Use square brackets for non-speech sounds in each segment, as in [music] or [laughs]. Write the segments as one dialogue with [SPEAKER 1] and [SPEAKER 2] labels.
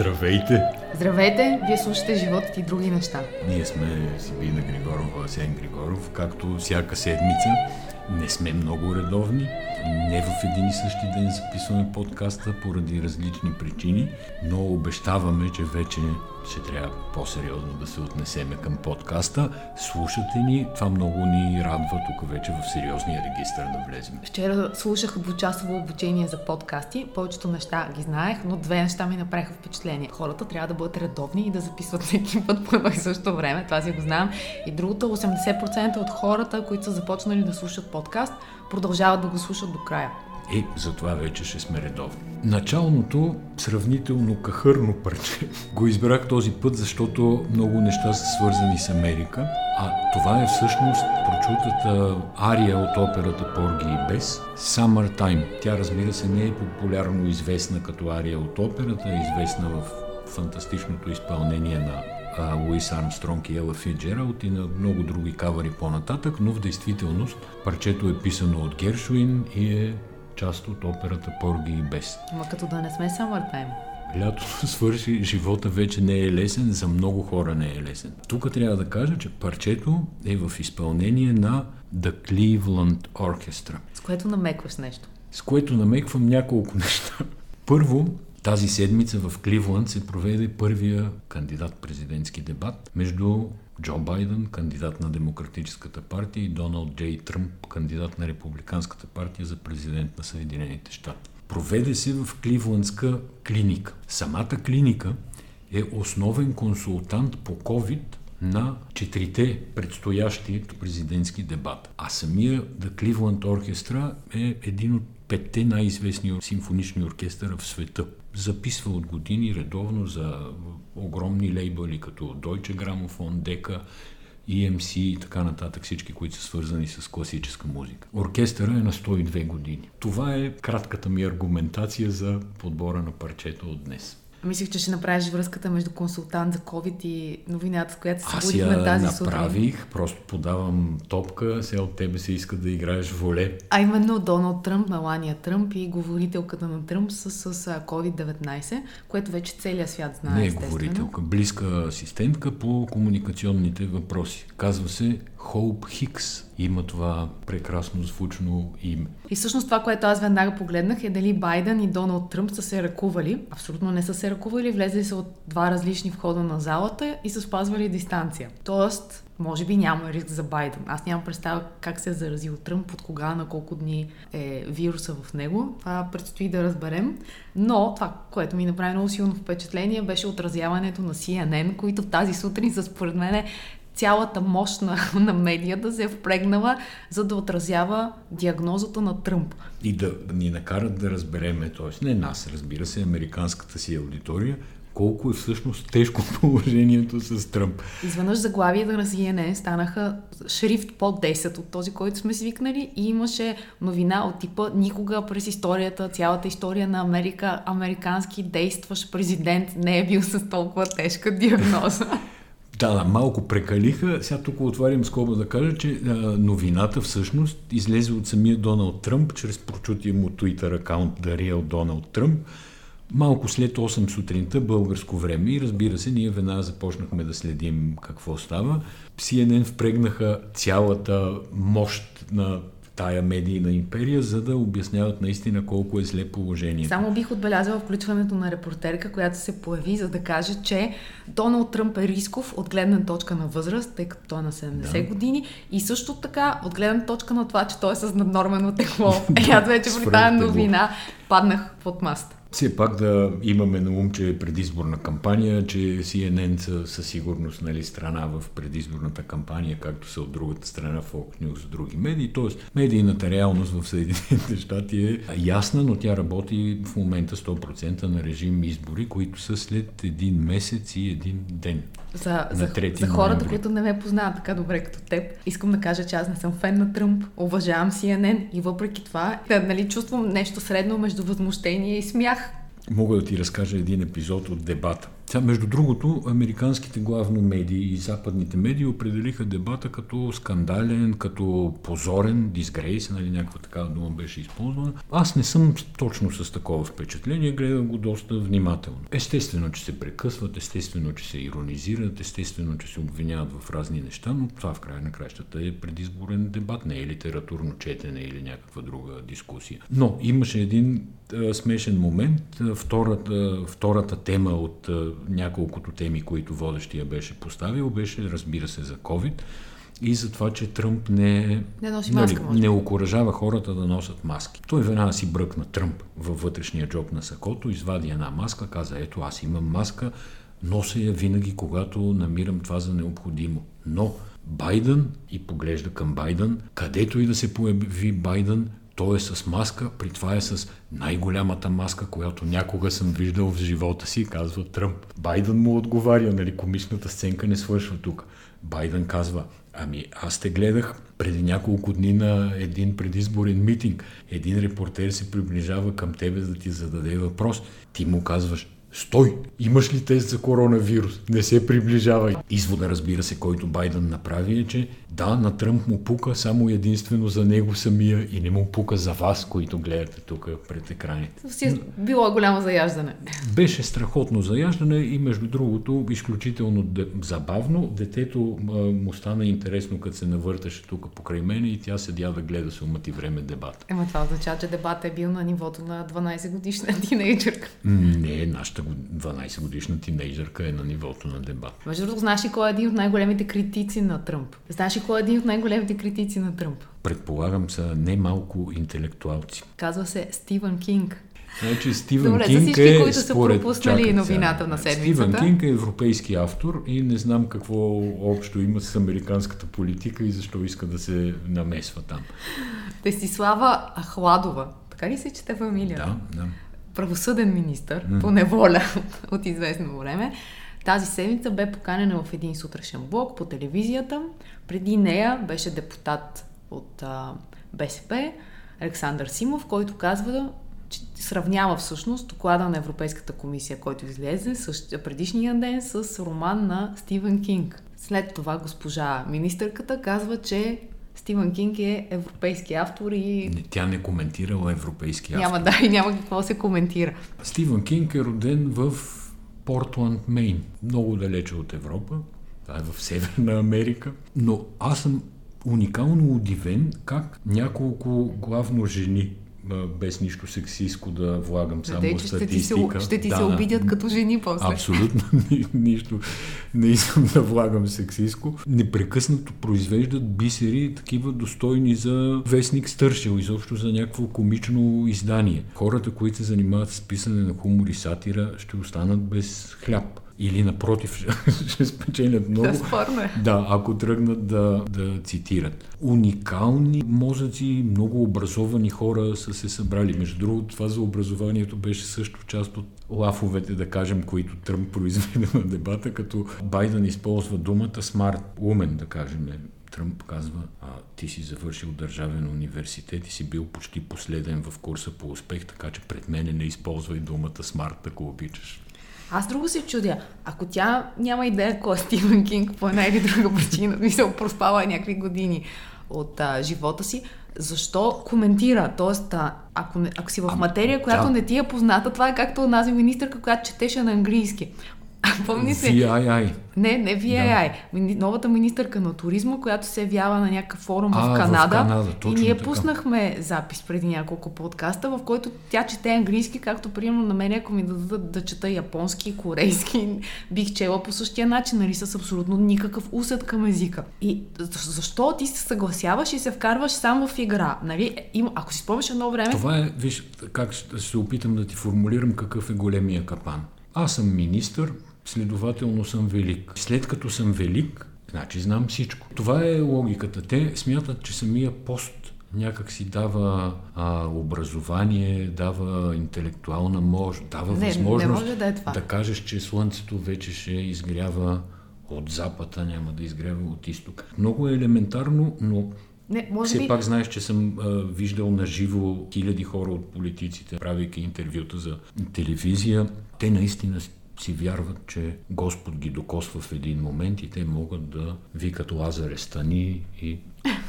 [SPEAKER 1] Здравейте!
[SPEAKER 2] Здравейте! Вие слушате животът и други неща.
[SPEAKER 1] Ние сме Сибина Григорова, Асен Григоров, както всяка седмица. Не сме много редовни, не в един и същи ден записваме подкаста поради различни причини, но обещаваме, че вече ще трябва по-сериозно да се отнесеме към подкаста. Слушате ни, това много ни радва тук вече в сериозния регистр да влезем.
[SPEAKER 2] Вчера слушах двучасово обучение за подкасти. Повечето неща ги знаех, но две неща ми направиха впечатление. Хората трябва да бъдат редовни и да записват всеки път по едно и също време. Това си го знам. И другото, 80% от хората, които са започнали да слушат подкаст, продължават да го слушат до края.
[SPEAKER 1] Е, затова вече ще сме редовни. Началното, сравнително кахърно парче, [laughs] го избрах този път, защото много неща са свързани с Америка, а това е всъщност прочутата ария от операта Порги и Бес, Summertime. Тя разбира се не е популярно известна като ария от операта, е известна в фантастичното изпълнение на Луис Армстронг и Ела Фиджералд и на много други кавари по-нататък, но в действителност парчето е писано от Гершуин и е част от операта Порги и Бес.
[SPEAKER 2] Ма като да не сме Summertime.
[SPEAKER 1] Лятото [laughs] свърши, живота вече не е лесен, за много хора не е лесен. Тук трябва да кажа, че парчето е в изпълнение на The Cleveland Orchestra.
[SPEAKER 2] С което намекваш нещо.
[SPEAKER 1] С което намеквам няколко [laughs] неща. Първо, тази седмица в Кливланд се проведе първия кандидат-президентски дебат между Джо Байден, кандидат на Демократическата партия, и Доналд Джей Тръмп, кандидат на Републиканската партия за президент на Съединените щати. Проведе се в Кливландска клиника. Самата клиника е основен консултант по COVID на четирите предстоящи президентски дебата. А самия The Cleveland Orchestra е един от петте най-известни симфонични оркестъра в света. Записва от години редовно за огромни лейбъли като Deutsche Grammophon, Decca, EMC и така нататък, всички, които са свързани с класическа музика. Оркестъра е на 102 години. Това е кратката ми аргументация за подбора на парчето от днес.
[SPEAKER 2] Мислих, че ще направиш връзката между консултант за COVID и новината, с която се
[SPEAKER 1] я тази направих, сутрин. просто подавам топка, сега от тебе се иска да играеш воле.
[SPEAKER 2] А именно Доналд Тръмп, Мелания Тръмп и говорителката на Тръмп с, с, с COVID-19, което вече целият свят знае.
[SPEAKER 1] Не е говорителка, близка асистентка по комуникационните въпроси. Казва се Хоуп Хикс има това прекрасно звучно име.
[SPEAKER 2] И всъщност това, което аз веднага погледнах е дали Байден и Доналд Тръмп са се ръкували. Абсолютно не са се ръкували, влезли са от два различни входа на залата и са спазвали дистанция. Тоест, може би няма риск за Байден. Аз нямам представа как се е заразил Тръмп, от кога, на колко дни е вируса в него. Това предстои да разберем. Но това, което ми направи много силно впечатление, беше отразяването на CNN, които тази сутрин са според мен цялата мощ на, [laughs] на медията се е впрегнала, за да отразява диагнозата на Тръмп.
[SPEAKER 1] И да, да ни накарат да разбереме, т.е. не нас, разбира се, американската си аудитория, колко е всъщност тежко [laughs] положението с Тръмп.
[SPEAKER 2] Изведнъж заглавията на CNN станаха шрифт под 10 от този, който сме свикнали и имаше новина от типа никога през историята, цялата история на Америка, американски действащ президент не е бил с толкова тежка диагноза. [laughs]
[SPEAKER 1] Да, да, малко прекалиха. Сега тук отварям скоба да кажа, че а, новината всъщност излезе от самия Доналд Тръмп, чрез прочутия му Twitter акаунт Real Donald Trump, малко след 8 сутринта българско време и разбира се, ние веднага започнахме да следим какво става. CNN впрегнаха цялата мощ на тая медийна империя, за да обясняват наистина колко е зле положението.
[SPEAKER 2] Само бих отбелязала включването на репортерка, която се появи, за да каже, че Доналд Тръмп е рисков от гледна точка на възраст, тъй като той е на 70 да. години и също така от гледна точка на това, че той е с наднормено тегло. [laughs] Е, аз вече при тази новина паднах под маста
[SPEAKER 1] все пак да имаме на ум, че е предизборна кампания, че CNN са със сигурност нали, страна в предизборната кампания, както са от другата страна Fox News, други медии. Тоест, медийната реалност в Съединените щати е ясна, но тя работи в момента 100% на режим избори, които са след един месец и един ден.
[SPEAKER 2] За, за, за хората, които не ме познават така добре като теб, искам да кажа, че аз не съм фен на Тръмп, уважавам CNN и въпреки това да, нали, чувствам нещо средно между възмущение и смях.
[SPEAKER 1] Мога да ти разкажа един епизод от дебата. Сега, между другото, американските главно медии и западните медии определиха дебата като скандален, като позорен, дисгрейс, нали, някаква такава дума беше използвана. Аз не съм точно с такова впечатление, гледам го доста внимателно. Естествено, че се прекъсват, естествено, че се иронизират, естествено, че се обвиняват в разни неща, но това в края на кращата е предизборен дебат, не е литературно четене или някаква друга дискусия. Но имаше един смешен момент. Втората, втората тема от няколкото теми, които водещия беше поставил, беше, разбира се, за COVID и за това, че Тръмп не,
[SPEAKER 2] не, носи маска,
[SPEAKER 1] нали, не окоръжава хората да носят маски. Той веднага си бръкна Тръмп във вътрешния джоб на сакото, извади една маска, каза, ето аз имам маска, нося я винаги, когато намирам това за необходимо. Но Байден и поглежда към Байден, където и да се появи Байден, той е с маска, при това е с най-голямата маска, която някога съм виждал в живота си, казва Тръмп. Байден му отговаря, нали, комичната сценка не свършва тук. Байден казва, ами аз те гледах преди няколко дни на един предизборен митинг. Един репортер се приближава към тебе да ти зададе въпрос. Ти му казваш, Стой! Имаш ли тест за коронавирус? Не се приближавай. Извода, разбира се, който Байден направи е, че да, на Тръмп му пука само единствено за него самия и не му пука за вас, които гледате тук пред екраните.
[SPEAKER 2] Си било голямо заяждане.
[SPEAKER 1] Беше страхотно заяждане и между другото изключително забавно. Детето му стана интересно, като се навърташе тук покрай мене и тя седя да гледа с умът и време дебат.
[SPEAKER 2] Ема това означава, че дебатът е бил на нивото на 12 годишна [laughs] тинейджърка.
[SPEAKER 1] Не, нашата 12 годишна тинейджърка е на нивото на дебат.
[SPEAKER 2] Между другото, знаеш ли кой е един от най-големите критици на Тръмп? Знаеш ли кой е един от най-големите критици на Тръмп?
[SPEAKER 1] Предполагам са немалко интелектуалци.
[SPEAKER 2] Казва се Стивън Кинг.
[SPEAKER 1] Значи Стивен Добре, Кинг
[SPEAKER 2] всички,
[SPEAKER 1] е,
[SPEAKER 2] които са според, пропуснали новината на седмицата.
[SPEAKER 1] Стивен Кинг е европейски автор и не знам какво общо има с американската политика и защо иска да се намесва там.
[SPEAKER 2] Десислава Ахладова. Така ли се чете фамилия?
[SPEAKER 1] Да, да.
[SPEAKER 2] Правосъден министр mm. по неволя [laughs] от известно време. Тази седмица бе поканена в един сутрешен блок по телевизията. Преди нея беше депутат от а, БСП, Александър Симов, който казва, че сравнява всъщност доклада на Европейската комисия, който излезе същ, предишния ден с роман на Стивен Кинг. След това госпожа министърката казва, че Стивен Кинг е европейски автор и...
[SPEAKER 1] Не, тя не коментирала европейски автор.
[SPEAKER 2] Няма, да, и няма какво се коментира.
[SPEAKER 1] Стивен Кинг е роден в Портланд, Мейн. Много далече от Европа. Това е в Северна Америка. Но аз съм уникално удивен как няколко главно жени без нищо сексистко да влагам само
[SPEAKER 2] да,
[SPEAKER 1] статистика.
[SPEAKER 2] Ще ти се, ще ти да, обидят като жени после.
[SPEAKER 1] Абсолютно [laughs] нищо не искам да влагам сексистко. Непрекъснато произвеждат бисери, такива достойни за вестник Стършил, изобщо за някакво комично издание. Хората, които се занимават с писане на хумор и сатира, ще останат без хляб или напротив [laughs] ще спечелят много. Да,
[SPEAKER 2] спорно е.
[SPEAKER 1] Да, ако тръгнат да, да цитират. Уникални мозъци, много образовани хора са се събрали. Между другото, това за образованието беше също част от лафовете, да кажем, които Тръмп произведе на дебата, като Байден използва думата смарт, умен, да кажем. Тръмп казва, а ти си завършил държавен университет и си бил почти последен в курса по успех, така че пред мене не използвай думата смарт, ако обичаш.
[SPEAKER 2] Аз друго се чудя. Ако тя няма идея кой е Стивен Кинг по една или друга причина, [laughs] мисля, проспала някакви години от а, живота си, защо коментира? Тоест, а, ако, не, ако си в материя, която не ти е позната, това е както онази министърка, която четеше на английски. [laughs]
[SPEAKER 1] Помни се. VII.
[SPEAKER 2] Не, не VII. Да. Новата министърка на туризма, която се явява на някакъв форум а, в Канада. В
[SPEAKER 1] Канада
[SPEAKER 2] и ние така. пуснахме запис преди няколко подкаста, в който тя чете английски, както примерно на мен, ако ми дадат да чета японски, корейски, [laughs] бих чела по същия начин, нали, с абсолютно никакъв усет към езика. И защо ти се съгласяваш и се вкарваш само в игра? Нали? Има, ако си спомняш едно време...
[SPEAKER 1] Това е, виж, как ще се опитам да ти формулирам какъв е големия капан. Аз съм министър, следователно съм велик. След като съм велик, значи знам всичко. Това е логиката. Те смятат, че самия пост някак си дава а, образование, дава интелектуална мощ, дава
[SPEAKER 2] не,
[SPEAKER 1] възможност
[SPEAKER 2] не да, е това.
[SPEAKER 1] да кажеш, че Слънцето вече ще изгрява от запада, няма да изгрява от изток. Много е елементарно, но
[SPEAKER 2] не, може
[SPEAKER 1] Все
[SPEAKER 2] би...
[SPEAKER 1] пак знаеш, че съм а, виждал на живо хиляди хора от политиците, правейки интервюта за телевизия. Те наистина си вярват, че Господ ги докосва в един момент и те могат да викат Лазаре стани и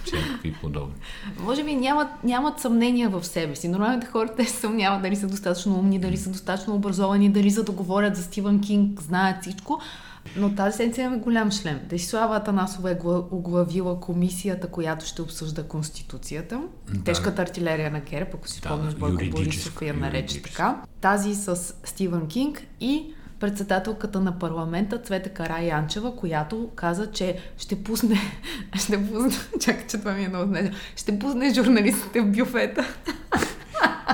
[SPEAKER 1] всякакви подобни.
[SPEAKER 2] Може би нямат, нямат съмнения в себе си. Нормалните хора те се съмняват дали са достатъчно умни, дали са достатъчно образовани, дали за да говорят за Стивън Кинг, знаят всичко. Но тази седмица имаме голям шлем. Десислава Атанасова е оглавила комисията, която ще обсъжда Конституцията. Да. Тежката артилерия на ГЕРБ, ако си да, Бойко Борисов я нарече така. Тази с Стивън Кинг и председателката на парламента Цвета Кара Янчева, която каза, че ще пусне, [laughs] ще пусне, [laughs] чакай, че това ми е много ще пусне журналистите в бюфета.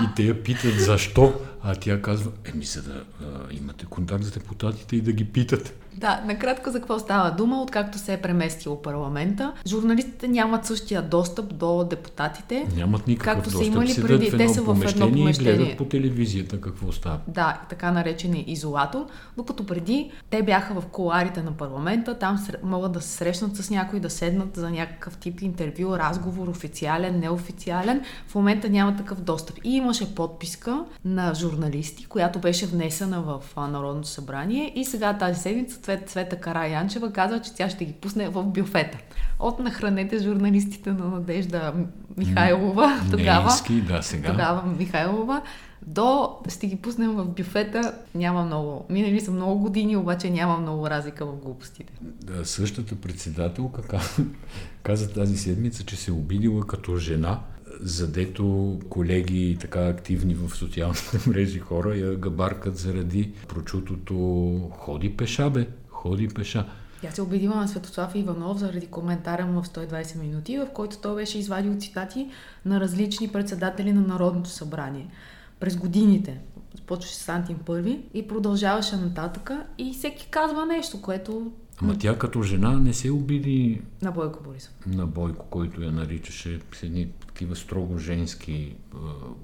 [SPEAKER 1] И те я питат защо, а тя казва, еми за да а, имате контакт с депутатите и да ги питат.
[SPEAKER 2] Да, накратко за какво става дума, откакто се е преместил парламента. Журналистите нямат същия достъп до депутатите.
[SPEAKER 1] Нямат никакъв
[SPEAKER 2] както
[SPEAKER 1] достъп.
[SPEAKER 2] са имали преди. Те са в едно помещение.
[SPEAKER 1] И гледат по телевизията какво става.
[SPEAKER 2] Да, така наречения изолатор. Докато преди те бяха в коларите на парламента, там могат да се срещнат с някой, да седнат за някакъв тип интервю, разговор, официален, неофициален. В момента няма такъв достъп. И имаше подписка на журналисти, която беше внесена в Народното събрание и сега тази седмица Цвет, Цвета Караянчева казва, че тя ще ги пусне в бюфета. От нахранете журналистите на Надежда Михайлова, тогава,
[SPEAKER 1] Нейски, да, сега.
[SPEAKER 2] тогава Михайлова, до ще ги пуснем в бюфета, няма много. Минали са много години, обаче няма много разлика в глупостите.
[SPEAKER 1] Да, същата председателка каза тази седмица, че се е обидила като жена, задето колеги така активни в социалните [laughs] мрежи хора я габаркат заради прочутото ходи пеша, бе ходи пеша.
[SPEAKER 2] Тя се обидила на Светослав Иванов заради коментара му в 120 минути, в който той беше извадил цитати на различни председатели на Народното събрание. През годините, започваше с Антин Първи и продължаваше нататъка и всеки казва нещо, което...
[SPEAKER 1] Ама тя като жена не се обиди...
[SPEAKER 2] На Бойко Борисов.
[SPEAKER 1] На Бойко, който я наричаше с едни такива строго женски е,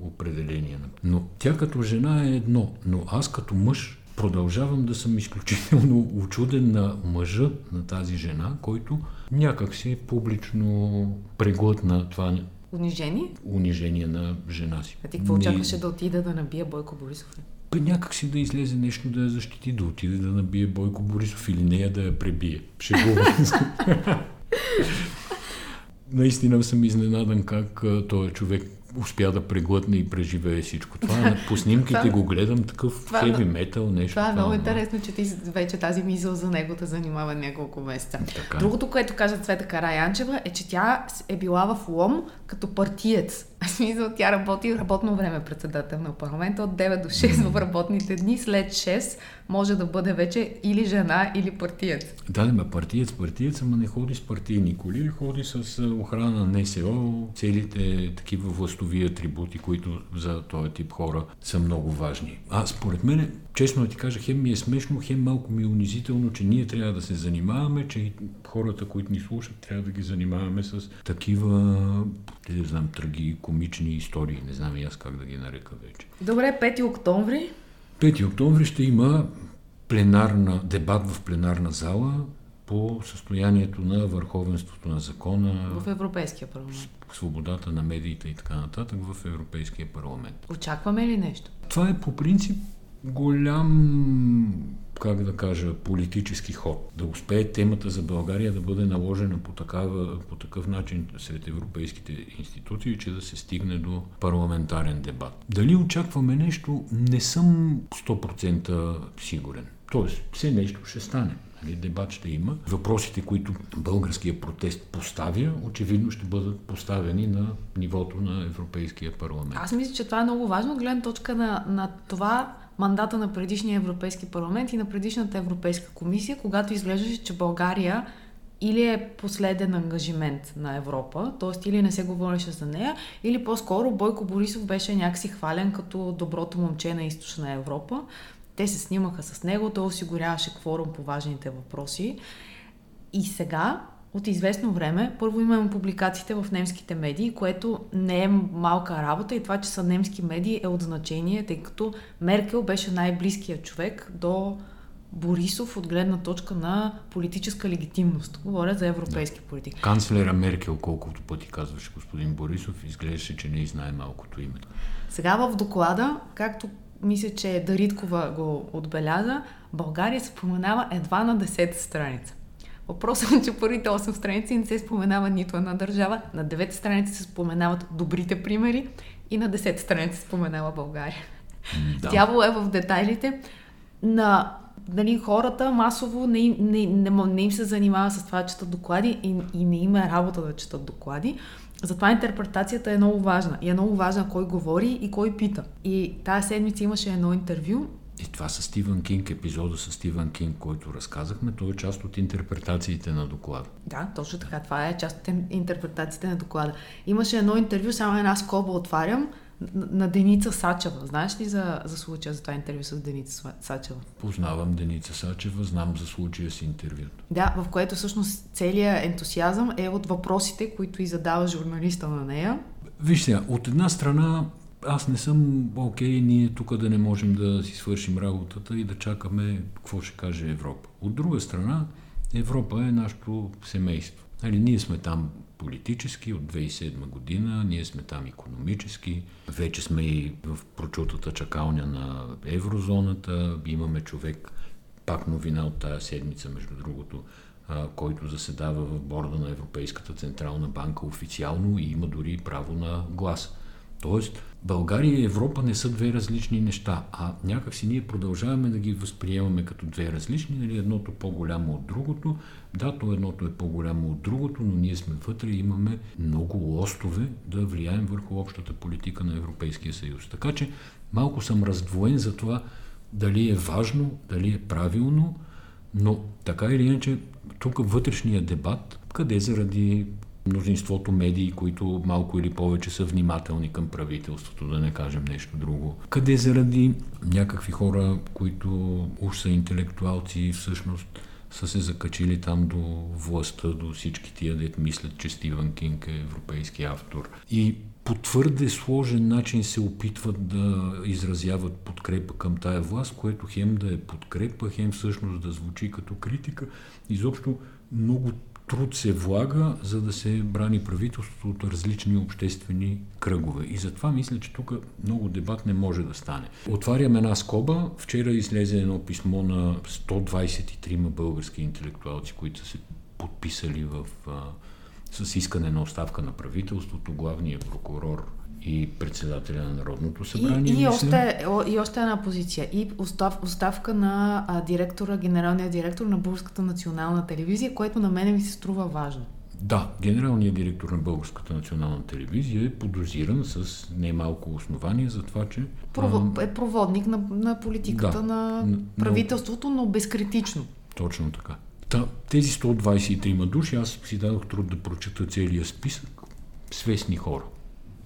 [SPEAKER 1] определения. Но тя като жена е едно, но аз като мъж продължавам да съм изключително очуден на мъжа на тази жена, който някак си публично преглътна това
[SPEAKER 2] Унижение?
[SPEAKER 1] унижение на жена си.
[SPEAKER 2] А ти какво очакваше да отида да набие Бойко Борисов?
[SPEAKER 1] Бе, някак си да излезе нещо да я защити, да отиде да набие Бойко Борисов или нея да я пребие. Шегувам [laughs] Наистина съм изненадан как този човек успя да преглътне и преживее всичко това. По снимките го гледам такъв това, хеви метал, нещо.
[SPEAKER 2] Това е много интересно, че ти вече тази мисъл за него те занимава няколко месеца. Така. Другото, което каза Цвета Караянчева е, че тя е била в лом като партиец. Смисъл, тя работи работно време председател на парламента от 9 до 6 в работните дни. След 6 може да бъде вече или жена, или партиец.
[SPEAKER 1] Да, не, партиец, партиец, ама не ходи с партийни коли, ходи с охрана на НСО, целите такива властови атрибути, които за този тип хора са много важни. А според мен, честно да ти кажа, хем ми е смешно, хем малко ми е унизително, че ние трябва да се занимаваме, че хората, които ни слушат, трябва да ги занимаваме с такива, не знам, тръги, комични истории. Не знам и аз как да ги нарека вече.
[SPEAKER 2] Добре, 5 октомври
[SPEAKER 1] 5 октомври ще има пленарна, дебат в пленарна зала по състоянието на върховенството на закона.
[SPEAKER 2] В Европейския парламент.
[SPEAKER 1] Свободата на медиите и така нататък в Европейския парламент.
[SPEAKER 2] Очакваме ли нещо?
[SPEAKER 1] Това е по принцип голям как да кажа, политически ход. Да успее темата за България да бъде наложена по, такава, по такъв начин сред европейските институции, че да се стигне до парламентарен дебат. Дали очакваме нещо, не съм 100% сигурен. Тоест, все нещо ще стане. Нали, дебат ще има. Въпросите, които българския протест поставя, очевидно ще бъдат поставени на нивото на Европейския парламент.
[SPEAKER 2] Аз мисля, че това е много важно, гледна точка на, на това мандата на предишния Европейски парламент и на предишната Европейска комисия, когато изглеждаше, че България или е последен ангажимент на Европа, т.е. или не се говореше за нея, или по-скоро Бойко Борисов беше някакси хвален като доброто момче на източна Европа. Те се снимаха с него, той осигуряваше кворум по важните въпроси. И сега от известно време, първо имаме публикациите в немските медии, което не е малка работа и това, че са немски медии е от значение, тъй като Меркел беше най-близкият човек до Борисов от гледна точка на политическа легитимност. Говоря за европейски да. политики.
[SPEAKER 1] Канцлера Меркел, колкото пъти казваше господин Борисов, изглеждаше, че не знае малкото име.
[SPEAKER 2] Сега в доклада, както мисля, че Дариткова го отбеляза, България се споменава едва на 10 страница. Въпросът е, че първите 8 страници не се споменава нито една държава, на 9 страници се споменават добрите примери и на 10 страници се споменава България. Да. Дявол е в детайлите. На нали, хората масово не, не, не, не им се занимава с това да четат доклади и, и не има е работа да четат доклади. Затова интерпретацията е много важна. И е много важна кой говори и кой пита. И тази седмица имаше едно интервю.
[SPEAKER 1] И това с Стивън Кинг, епизода с Стивън Кинг, който разказахме, той е част от интерпретациите на доклада.
[SPEAKER 2] Да, точно така. Това е част от интерпретациите на доклада. Имаше едно интервю, само една скоба отварям, на Деница Сачева. Знаеш ли за, за случая, за това интервю с Деница Сачева?
[SPEAKER 1] Познавам Деница Сачева, знам за случая с интервюто.
[SPEAKER 2] Да, в което всъщност целият ентусиазъм е от въпросите, които и задава журналиста на нея.
[SPEAKER 1] Виж сега, от една страна аз не съм окей, okay, ние тук да не можем да си свършим работата и да чакаме какво ще каже Европа. От друга страна, Европа е нашето семейство. Нали, ние сме там политически от 2007 година, ние сме там економически, вече сме и в прочутата чакалня на еврозоната, имаме човек, пак новина от тая седмица, между другото, който заседава в борда на Европейската Централна банка официално и има дори право на глас. Тоест, България и Европа не са две различни неща, а някакси ние продължаваме да ги възприемаме като две различни, нали, едното по-голямо от другото. Да, то едното е по-голямо от другото, но ние сме вътре и имаме много лостове да влияем върху общата политика на Европейския съюз. Така че малко съм раздвоен за това дали е важно, дали е правилно, но така или иначе тук вътрешния дебат, къде заради мнозинството медии, които малко или повече са внимателни към правителството, да не кажем нещо друго. Къде заради някакви хора, които уж са интелектуалци всъщност са се закачили там до властта, до всички тия, дет мислят, че Стивън Кинг е европейски автор. И по твърде сложен начин се опитват да изразяват подкрепа към тая власт, което хем да е подкрепа, хем всъщност да звучи като критика. Изобщо много труд се влага, за да се брани правителството от различни обществени кръгове. И затова мисля, че тук много дебат не може да стане. Отварям една скоба. Вчера излезе едно писмо на 123 български интелектуалци, които са се подписали в, а, с искане на оставка на правителството, главния прокурор и председателя на Народното събрание.
[SPEAKER 2] И, и, още, и още една позиция. И остав, оставка на а, директора, генералния директор на Българската национална телевизия, което на мене ми се струва важно.
[SPEAKER 1] Да, генералният директор на Българската национална телевизия е подозиран с немалко основание за това, че...
[SPEAKER 2] Прово... Е проводник на, на политиката да, на правителството, но безкритично.
[SPEAKER 1] Точно така. Та, тези 123 души, аз си дадох труд да прочета целия списък, свестни хора.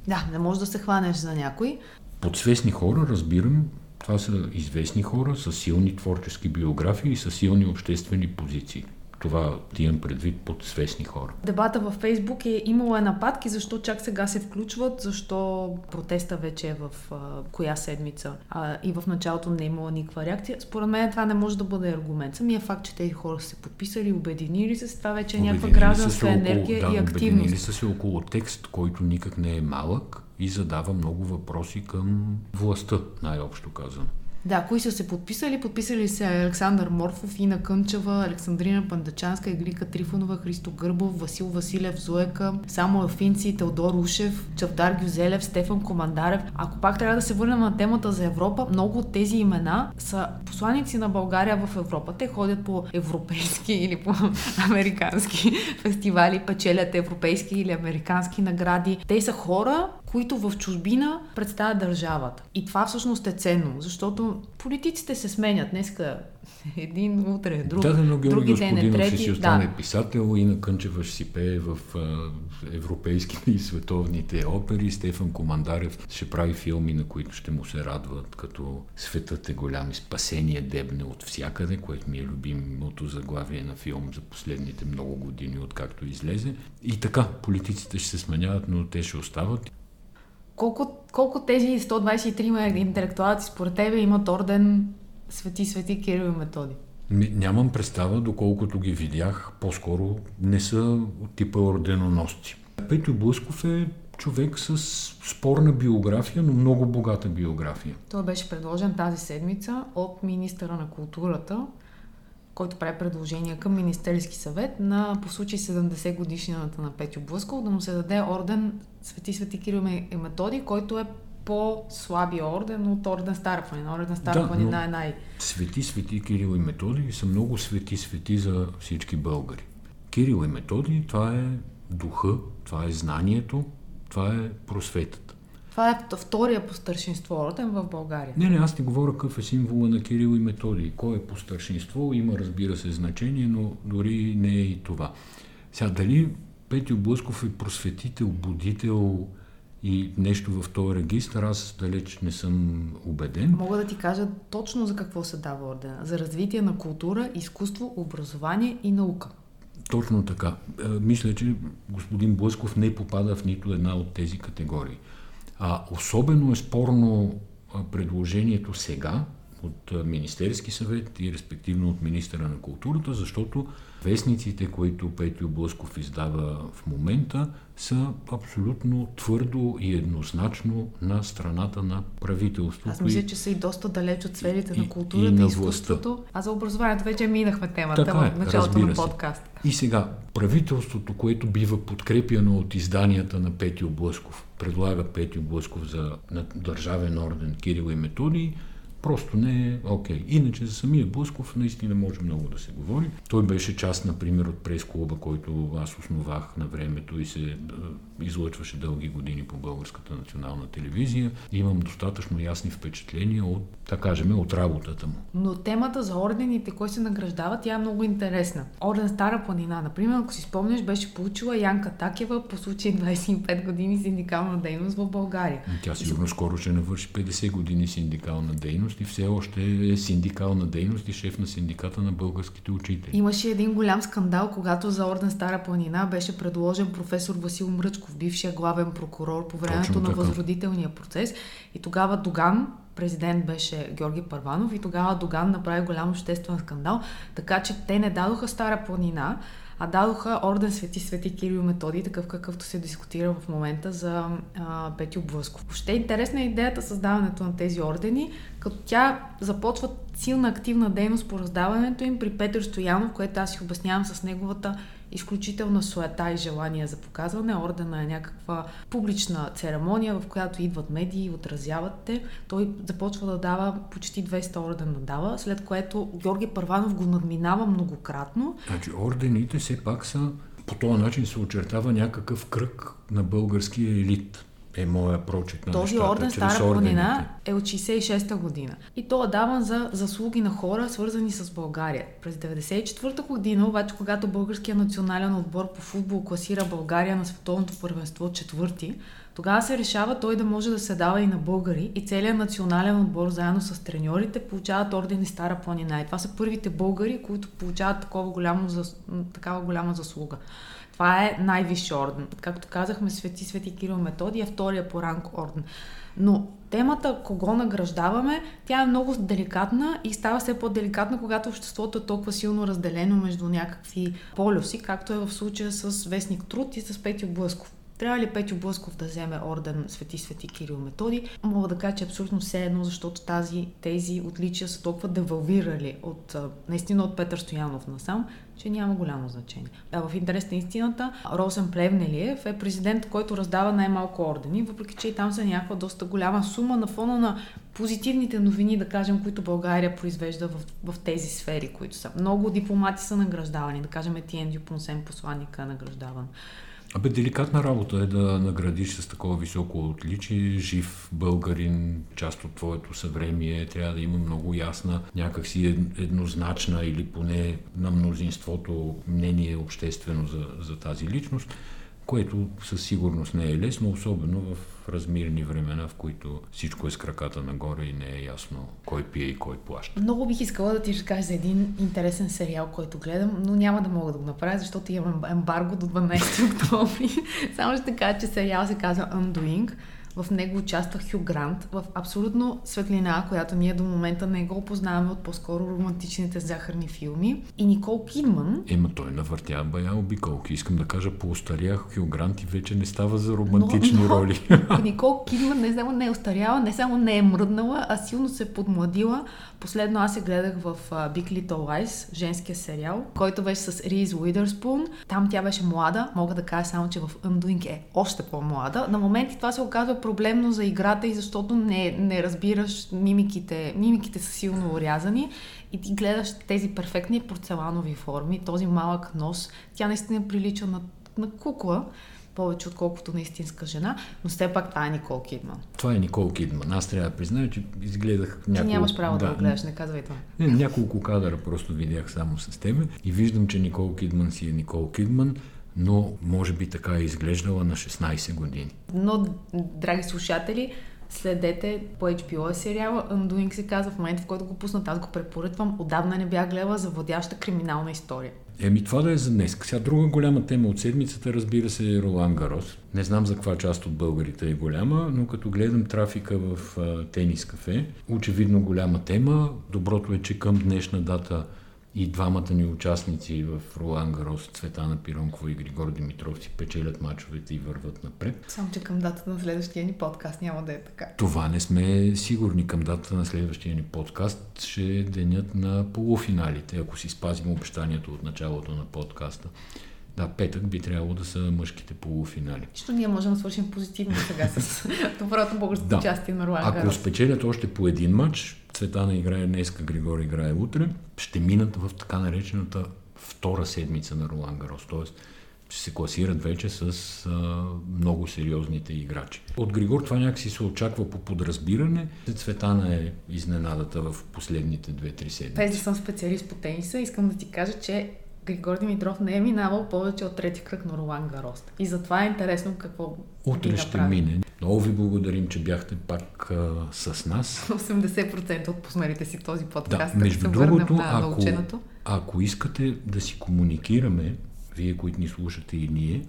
[SPEAKER 2] Да, не можеш да се хванеш за някой.
[SPEAKER 1] Под свестни хора разбирам, това са известни хора с силни творчески биографии и с силни обществени позиции. Това ти имам предвид под свестни хора.
[SPEAKER 2] Дебата във Фейсбук е имало е нападки, защо чак сега се включват, защо протеста вече е в а, коя седмица а, и в началото не е имало никаква реакция. Според мен това не може да бъде аргумент. Самия факт, че тези хора са се подписали, обединили се, това вече е някаква гражданска енергия да, и активност. Обединили
[SPEAKER 1] са се около текст, който никак не е малък и задава много въпроси към властта, най-общо казано.
[SPEAKER 2] Да, кои са се подписали? Подписали се Александър Морфов, Ина Кънчева, Александрина Пандачанска, Иглика Трифонова, Христо Гърбов, Васил Василев, Зоека, Само Финци, Теодор Ушев, Чавдар Гюзелев, Стефан Командарев. Ако пак трябва да се върнем на темата за Европа, много от тези имена са посланици на България в Европа. Те ходят по европейски или по [laughs] американски фестивали, печелят европейски или американски награди. Те са хора, които в чужбина представят държавата. И това всъщност е ценно, защото политиците се сменят. Днеска [laughs] един, утре друг,
[SPEAKER 1] да, но други ден е трети. си остане да. писател, Ина Кънчева ще си пее в а, европейските [laughs] и световните опери, Стефан Командарев ще прави филми, на които ще му се радват, като Светът е голям и спасение дебне от всякъде, което ми е любимото заглавие на филм за последните много години, откакто излезе. И така, политиците ще се сменяват, но те ще остават.
[SPEAKER 2] Колко, колко тези 123 интелектуалци според тебе имат орден Свети Свети Кирил и Методи?
[SPEAKER 1] Нямам представа, доколкото ги видях, по-скоро не са типа орденоносци. Петю Блъсков е човек с спорна биография, но много богата биография.
[SPEAKER 2] Той беше предложен тази седмица от министъра на културата, който прави предложение към Министерски съвет на по случай 70 годишнината на Петю Блъсков да му се даде орден Свети Свети Кирил и Методи, който е по-слабия орден от орден Стара планина. Орден Стара да, е най...
[SPEAKER 1] Свети Свети Кирил и Методи са много свети свети за всички българи. Кирил и Методи, това е духа, това е знанието, това е просветата.
[SPEAKER 2] Това е втория по старшинство орден в България.
[SPEAKER 1] Не, не, аз не говоря какъв е символа на Кирил и Методий. Кой е по старшинство, има разбира се значение, но дори не е и това. Сега, дали Петю Блъсков е просветител, будител и нещо в този регистр, аз далеч не съм убеден.
[SPEAKER 2] Мога да ти кажа точно за какво се дава ордена. За развитие на култура, изкуство, образование и наука.
[SPEAKER 1] Точно така. Е, мисля, че господин Блъсков не попада в нито една от тези категории. А особено е спорно предложението сега от Министерски съвет и респективно от министра на културата, защото вестниците, които Петю Блъсков издава в момента, са абсолютно твърдо и еднозначно на страната на правителството.
[SPEAKER 2] Аз мисля, че са и доста далеч от сферите и, на културата и, на изкуството. А за образованието вече минахме темата така е, в началото на подкаст.
[SPEAKER 1] И сега, правителството, което бива подкрепяно от изданията на Петю Блъсков, предлага Петю Блъсков за държавен орден Кирил и Методий, просто не е окей. Okay. Иначе за самия Блъсков наистина може много да се говори. Той беше част, например, от прес-клуба, който аз основах на времето и се е, излъчваше дълги години по Българската национална телевизия. Имам достатъчно ясни впечатления от, така кажем, от работата му.
[SPEAKER 2] Но темата за ордените, кой се награждава, тя е много интересна. Орден Стара планина, например, ако си спомняш, беше получила Янка Такева по случай 25 години синдикална дейност в България.
[SPEAKER 1] Тя сигурно скоро ще навърши 50 години синдикална дейност дейност и все още е синдикална дейност и шеф на синдиката на българските учители.
[SPEAKER 2] Имаше един голям скандал, когато за Орден Стара планина беше предложен професор Васил Мръчков, бившия главен прокурор по времето на възродителния процес. И тогава Доган, президент беше Георги Парванов и тогава Доган направи голям обществен скандал, така че те не дадоха Стара планина, а дадоха орден Свети Свети Кирил Методи, такъв какъвто се дискутира в момента за а, Петю Блъсков. Въобще интересна е идеята създаването на тези ордени, като тя започва силна активна дейност по раздаването им при Петър Стоянов, което аз си обяснявам с неговата изключителна суета и желание за показване. Ордена е някаква публична церемония, в която идват медии и отразяват те. Той започва да дава почти 200 ордена дава, след което Георги Първанов го надминава многократно.
[SPEAKER 1] Значи ордените все пак са по този начин се очертава някакъв кръг на българския елит е моя прочит на
[SPEAKER 2] Този
[SPEAKER 1] нещата,
[SPEAKER 2] орден Стара планина е от 66-та година. И то е даван за заслуги на хора, свързани с България. През 94-та година, обаче, когато Българския национален отбор по футбол класира България на световното първенство четвърти, тогава се решава той да може да се дава и на българи и целият национален отбор заедно с треньорите получават ордени Стара планина. И това са първите българи, които получават такова голямо, такава голяма заслуга. Това е най-висши орден. Както казахме, Свети Свети Кирил Методи е втория по ранг орден. Но темата кого награждаваме, тя е много деликатна и става все по-деликатна, когато обществото е толкова силно разделено между някакви полюси, както е в случая с Вестник Труд и с Петю Блъсков. Трябва ли Петю Блъсков да вземе орден Свети Свети Кирил Методи? Мога да кажа, че абсолютно все едно, защото тази, тези отличия са толкова девалвирали от, наистина от Петър Стоянов насам, че няма голямо значение. А в интерес на истината, Росен Плевнелиев е президент, който раздава най-малко ордени, въпреки че и там са някаква доста голяма сума на фона на позитивните новини, да кажем, които България произвежда в, в тези сфери, които са. Много дипломати са награждавани, да кажем Етиен Дюпонсен, посланника е награждаван.
[SPEAKER 1] Абе, деликатна работа е да наградиш с такова високо отличие жив българин, част от твоето съвремие. Трябва да има много ясна, някакси еднозначна или поне на мнозинството мнение обществено за, за тази личност което със сигурност не е лесно, особено в размирни времена, в които всичко е с краката нагоре и не е ясно кой пие и кой плаща.
[SPEAKER 2] Много бих искала да ти разкажа за един интересен сериал, който гледам, но няма да мога да го направя, защото имам ембарго до 12 [laughs] октомври. Само ще кажа, че сериал се казва Undoing В него участва Хю Грант в абсолютно светлина, която ние до момента не го опознаваме от по-скоро романтичните захарни филми. И Никол Кидман.
[SPEAKER 1] Ема той навъртя бая обиколки. Искам да кажа, по-остарях Хю Грант и вече не става за романтични но, но, роли. [laughs]
[SPEAKER 2] Никол Кидман не само не е остаряла, не само не е мръднала, а силно се е подмладила. Последно аз се гледах в Big Little Lies, женския сериал, който беше с Риз Уидърспун. Там тя беше млада, мога да кажа само, че в Undoing е още по-млада. На моменти това се оказва проблемно за играта и защото не, не разбираш мимиките. Мимиките са силно урязани и ти гледаш тези перфектни порцеланови форми, този малък нос. Тя наистина прилича на, на кукла повече отколкото на истинска жена, но все пак това е Никол Кидман.
[SPEAKER 1] Това е Никол Кидман. Аз трябва да призная, че изгледах няколко...
[SPEAKER 2] Ти нямаш право да, да го гледаш, не казвай това.
[SPEAKER 1] Не, няколко кадъра просто видях само с тебе и виждам, че Никол Кидман си е Никол Кидман но може би така е изглеждала на 16 години.
[SPEAKER 2] Но, драги слушатели, следете по HBO сериала Undoing се казва в момента, в който го пуснат. Аз го препоръчвам. Отдавна не бях гледала за водяща криминална история.
[SPEAKER 1] Еми това да е за днес. Сега друга голяма тема от седмицата, разбира се, е Ролан Гарос. Не знам за каква част от българите е голяма, но като гледам трафика в а, тенис кафе, очевидно голяма тема. Доброто е, че към днешна дата и двамата ни участници в Ролан Гарос, Цветана Пиронкова и Григор Димитров си печелят мачовете и върват напред.
[SPEAKER 2] Само, че към датата на следващия ни подкаст няма да е така.
[SPEAKER 1] Това не сме сигурни. Към датата на следващия ни подкаст ще е денят на полуфиналите, ако си спазим обещанието от началото на подкаста. Да, петък би трябвало да са мъжките полуфинали.
[SPEAKER 2] Що ние можем да свършим позитивно сега с доброто българско да. участие на Руан
[SPEAKER 1] Ако спечелят още по един матч, Цветана играе днеска, Григор играе утре, ще минат в така наречената втора седмица на Ролан Гарос. Тоест, ще се класират вече с а, много сериозните играчи. От Григор това някакси се очаква по подразбиране. Цветана е изненадата в последните две-три седмици.
[SPEAKER 2] Без съм специалист по тениса, искам да ти кажа, че Григор Димитров не е минавал повече от трети кръг на Ролан Гарост. И затова е интересно какво
[SPEAKER 1] Утре ще мине. Много ви благодарим, че бяхте пак а, с нас.
[SPEAKER 2] 80% от посмерите си този подкаст.
[SPEAKER 1] Да, между другото, на ако, ако искате да си комуникираме, вие, които ни слушате и ние,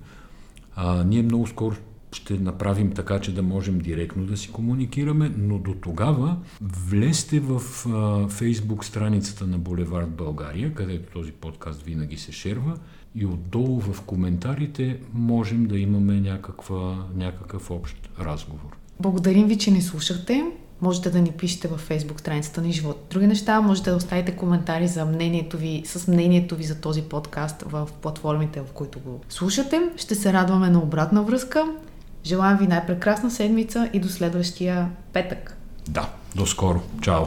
[SPEAKER 1] а, ние много скоро ще направим така, че да можем директно да си комуникираме, но до тогава влезте в а, фейсбук страницата на Булевард България, където този подкаст винаги се шерва и отдолу в коментарите можем да имаме някаква, някакъв общ разговор.
[SPEAKER 2] Благодарим ви, че ни слушахте. Можете да ни пишете във Facebook страницата на Живот. Други неща, можете да оставите коментари за мнението ви, с мнението ви за този подкаст в платформите, в които го слушате. Ще се радваме на обратна връзка. Желаем ви най-прекрасна седмица и до следващия петък.
[SPEAKER 1] Да, до скоро. Чао!